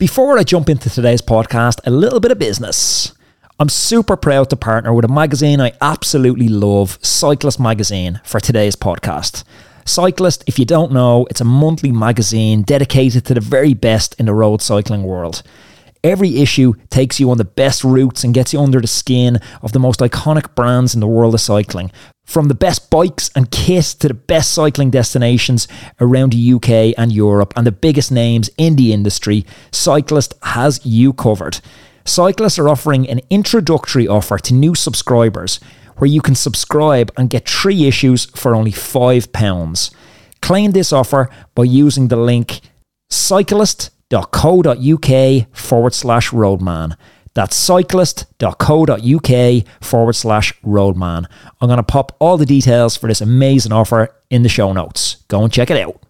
Before I jump into today's podcast, a little bit of business. I'm super proud to partner with a magazine I absolutely love, Cyclist Magazine, for today's podcast. Cyclist, if you don't know, it's a monthly magazine dedicated to the very best in the road cycling world. Every issue takes you on the best routes and gets you under the skin of the most iconic brands in the world of cycling. From the best bikes and kit to the best cycling destinations around the UK and Europe and the biggest names in the industry, Cyclist has you covered. Cyclists are offering an introductory offer to new subscribers where you can subscribe and get three issues for only £5. Claim this offer by using the link cyclist.com cyclist.co.uk forward slash roadman. That's cyclist.co.uk forward slash roadman. I'm going to pop all the details for this amazing offer in the show notes. Go and check it out.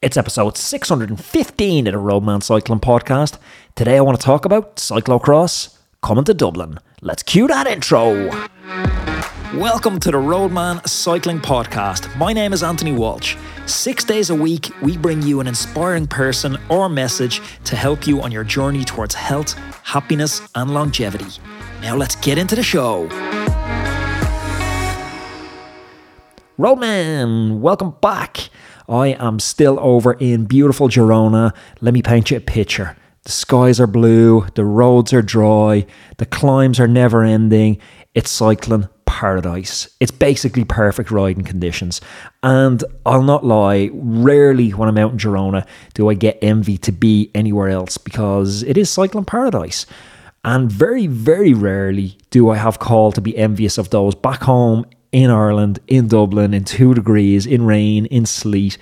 It's episode 615 of the Roadman Cycling Podcast. Today I want to talk about cyclocross coming to Dublin. Let's cue that intro. Welcome to the Roadman Cycling Podcast. My name is Anthony Walsh. Six days a week, we bring you an inspiring person or message to help you on your journey towards health, happiness, and longevity. Now, let's get into the show. Roadman, welcome back. I am still over in beautiful Girona. Let me paint you a picture. The skies are blue, the roads are dry, the climbs are never ending. It's cycling paradise. It's basically perfect riding conditions. And I'll not lie, rarely when I'm out in Girona do I get envy to be anywhere else because it is cycling paradise. And very, very rarely do I have call to be envious of those back home in Ireland, in Dublin, in two degrees, in rain, in sleet.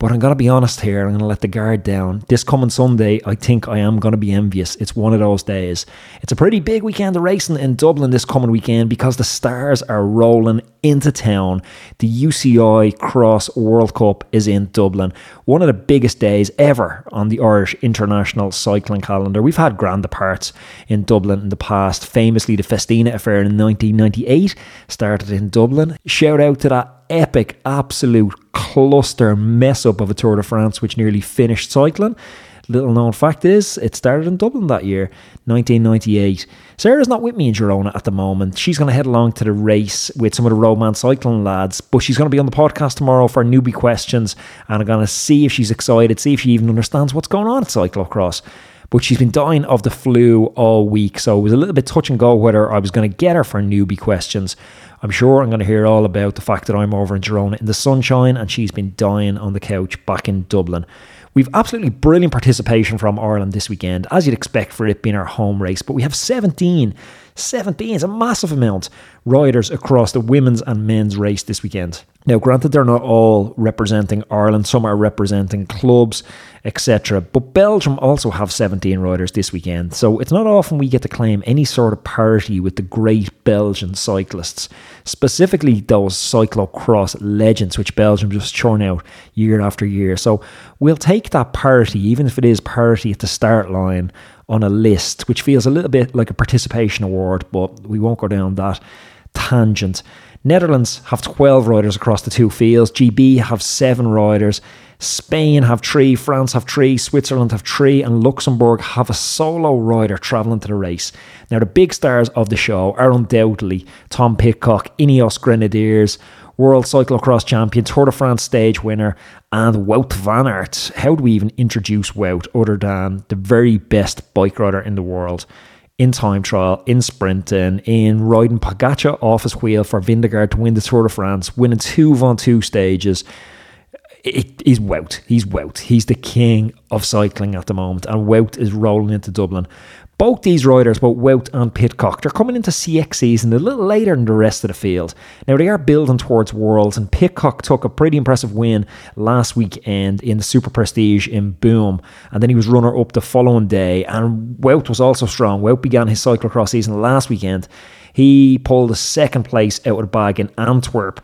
But I'm going to be honest here. I'm going to let the guard down. This coming Sunday, I think I am going to be envious. It's one of those days. It's a pretty big weekend of racing in Dublin this coming weekend because the stars are rolling into town. The UCI Cross World Cup is in Dublin. One of the biggest days ever on the Irish international cycling calendar. We've had grand departs in Dublin in the past. Famously, the Festina affair in 1998 started in Dublin. Shout out to that epic, absolute cluster mess up of a Tour de France, which nearly finished cycling. Little known fact is, it started in Dublin that year, 1998. Sarah's not with me in Girona at the moment. She's going to head along to the race with some of the Roadman cycling lads, but she's going to be on the podcast tomorrow for newbie questions, and I'm going to see if she's excited, see if she even understands what's going on at cyclocross but she's been dying of the flu all week. So it was a little bit touch and go whether I was going to get her for newbie questions. I'm sure I'm going to hear all about the fact that I'm over in Girona in the sunshine and she's been dying on the couch back in Dublin. We've absolutely brilliant participation from Ireland this weekend, as you'd expect for it being our home race, but we have 17 17 is a massive amount riders across the women's and men's race this weekend. Now, granted, they're not all representing Ireland, some are representing clubs, etc. But Belgium also have 17 riders this weekend, so it's not often we get to claim any sort of parity with the great Belgian cyclists, specifically those cyclocross legends which Belgium just churn out year after year. So we'll take that parity, even if it is parity at the start line, on a list, which feels a little bit like a participation award, but we won't go down that tangent. Netherlands have 12 riders across the two fields. GB have seven riders. Spain have three, France have three, Switzerland have three, and Luxembourg have a solo rider travelling to the race. Now, the big stars of the show are undoubtedly Tom Pidcock, Ineos Grenadiers, World Cyclocross Champion, Tour de France stage winner, and Wout van Aert. How do we even introduce Wout other than the very best bike rider in the world? In time trial, in sprinting, in riding Pogacar off his wheel for Vingegaard to win the Tour de France, winning two of two stages. It is Wout. He's Wout. He's the king of cycling at the moment, and Wout is rolling into Dublin. Both these riders, both Wout and Pidcock, they're coming into CX season a little later than the rest of the field. Now they are building towards Worlds, and Pidcock took a pretty impressive win last weekend in the Super Prestige in Boom, and then he was runner up the following day. And Wout was also strong. Wout began his cyclocross season last weekend. He pulled a second place out of the bag in Antwerp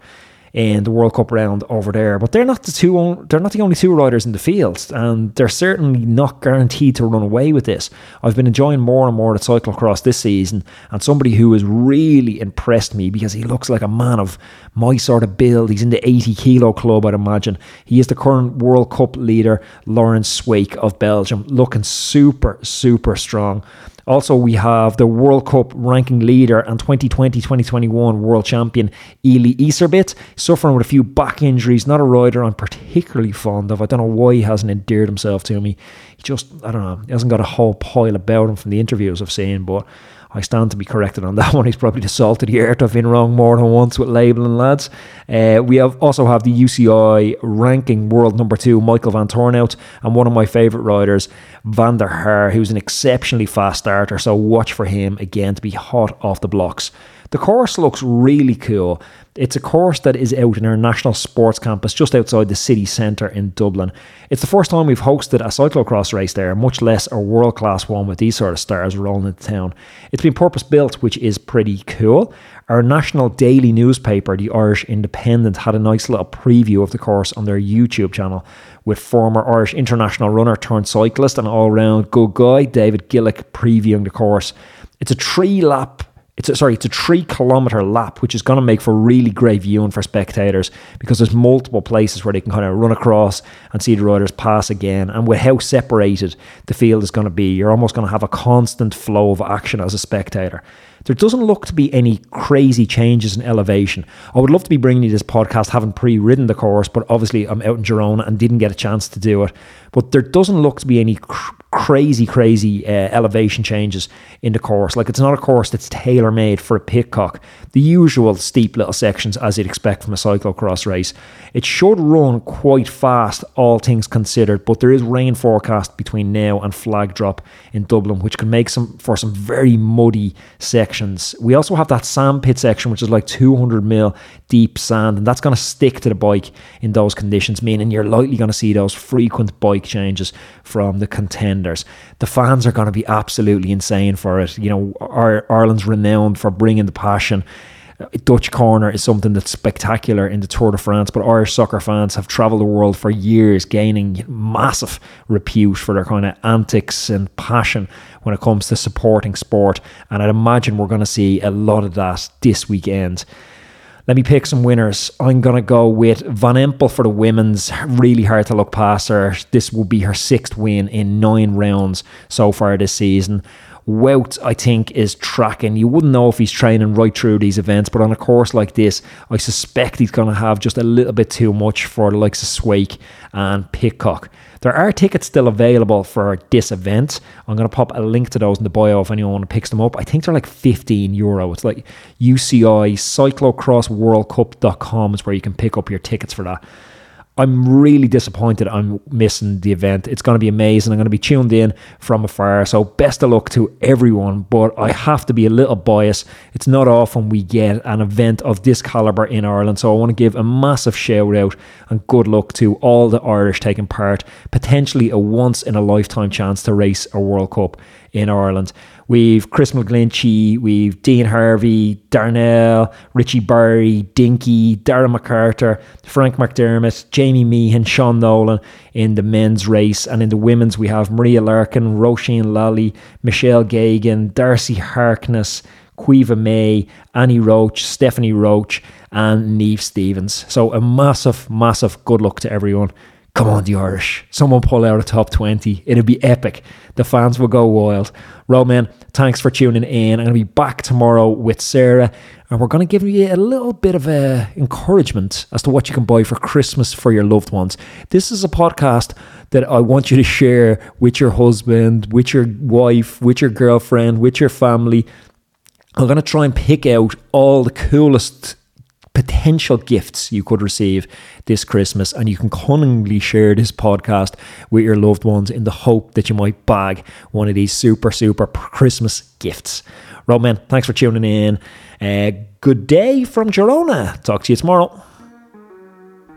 in the World Cup round over there. But they're not the two. They're not the only two riders in the field, and they're certainly not guaranteed to run away with this. I've been enjoying more and more the cyclocross this season, and somebody who has really impressed me because he looks like a man of my sort of build. He's in the 80 kilo club, I'd imagine. He is the current World Cup leader, Laurens Sweeck of Belgium, looking super, super strong. Also, we have the World Cup ranking leader and 2020 2021 world champion Eli Iserbyt, suffering with a few back injuries. Not a rider I'm particularly fond of. I don't know why he hasn't endeared himself to me. He just, I don't know, he hasn't got a whole pile about him from the interviews I've seen, but I stand to be corrected on that one. He's probably the salt of the earth. I've been wrong more than once with labeling lads. Uh, we have also have the UCI ranking world number two, Michael Vanthourenhout, and one of my favourite riders, Van der Haar, who's an exceptionally fast starter. So watch for him again to be hot off the blocks. The course looks really cool. It's a course that is out in our national sports campus just outside the city centre in Dublin. It's the first time we've hosted a cyclocross race there, much less a world class one with these sort of stars rolling into town. It's been purpose built, which is pretty cool. Our national daily newspaper, the Irish Independent, had a nice little preview of the course on their YouTube channel with former Irish international runner turned cyclist and all round good guy David Gillick previewing the course. It's a three lap it's a, sorry, it's a three kilometer lap, which is going to make for really great viewing for spectators because there's multiple places where they can kind of run across and see the riders pass again. And with how separated the field is going to be, you're almost going to have a constant flow of action as a spectator. There doesn't look to be any crazy changes in elevation. I would love to be bringing you this podcast, having pre ridden the course, but obviously I'm out in Girona and didn't get a chance to do it. But there doesn't look to be any cr- crazy, crazy uh, elevation changes in the course. Like it's not a course that's tailor made for a Pidcock. The usual steep little sections as you'd expect from a cyclocross race. It should run quite fast, all things considered, but there is rain forecast between now and flag drop in Dublin, which can make some for some very muddy sections. We also have that sand pit section, which is like 200 mil deep sand, and that's going to stick to the bike in those conditions, meaning you're likely going to see those frequent bike changes from the contenders. The fans are going to be absolutely insane for it. You know, Ireland's renowned for bringing the passion. Dutch corner is something that's spectacular in the Tour de France, but Irish soccer fans have travelled the world for years, gaining massive repute for their kind of antics and passion when it comes to supporting sport. And I'd imagine we're going to see a lot of that this weekend. Let me pick some winners. I'm going to go with Van Empel for the women's. Really hard to look past her. This will be her sixth win in nine rounds so far this season. Wout, I think, is tracking. You wouldn't know if he's training right through these events, but on a course like this, I suspect he's going to have just a little bit too much for the likes of Sweeck and Pidcock. There are tickets still available for this event. I'm going to pop a link to those in the bio if anyone picks them up. I think they're like 15 euro. It's like UCI cyclocrossworldcup.com is where you can pick up your tickets for that. I'm really disappointed I'm missing the event. It's going to be amazing. I'm going to be tuned in from afar. So, best of luck to everyone. But I have to be a little biased. It's not often we get an event of this caliber in Ireland. So, I want to give a massive shout out and good luck to all the Irish taking part. Potentially a once in a lifetime chance to race a World Cup in Ireland. We've Chris McGlinchey, we've Dean Harvey, Darnell, Richie Barry, Dinky, Darren McCarter, Frank McDermott, Jamie Meehan, Sean Nolan in the men's race. And in the women's, we have Maria Larkin, Roisin Lally, Michelle Gagan, Darcy Harkness, Caoimhe May, Annie Roach, Stephanie Roach, and Neve Stevens. So a massive, massive good luck to everyone. Come on, the Irish. Someone pull out a top 20. It'd be epic. The fans will go wild. Roadman, thanks for tuning in. I'm going to be back tomorrow with Sarah, and we're going to give you a little bit of a encouragement as to what you can buy for Christmas for your loved ones. This is a podcast that I want you to share with your husband, with your wife, with your girlfriend, with your family. I'm going to try and pick out all the coolest potential gifts you could receive this Christmas. And you can cunningly share this podcast with your loved ones in the hope that you might bag one of these super, super Christmas gifts. Roadman, thanks for tuning in. Uh, good day from Girona. Talk to you tomorrow.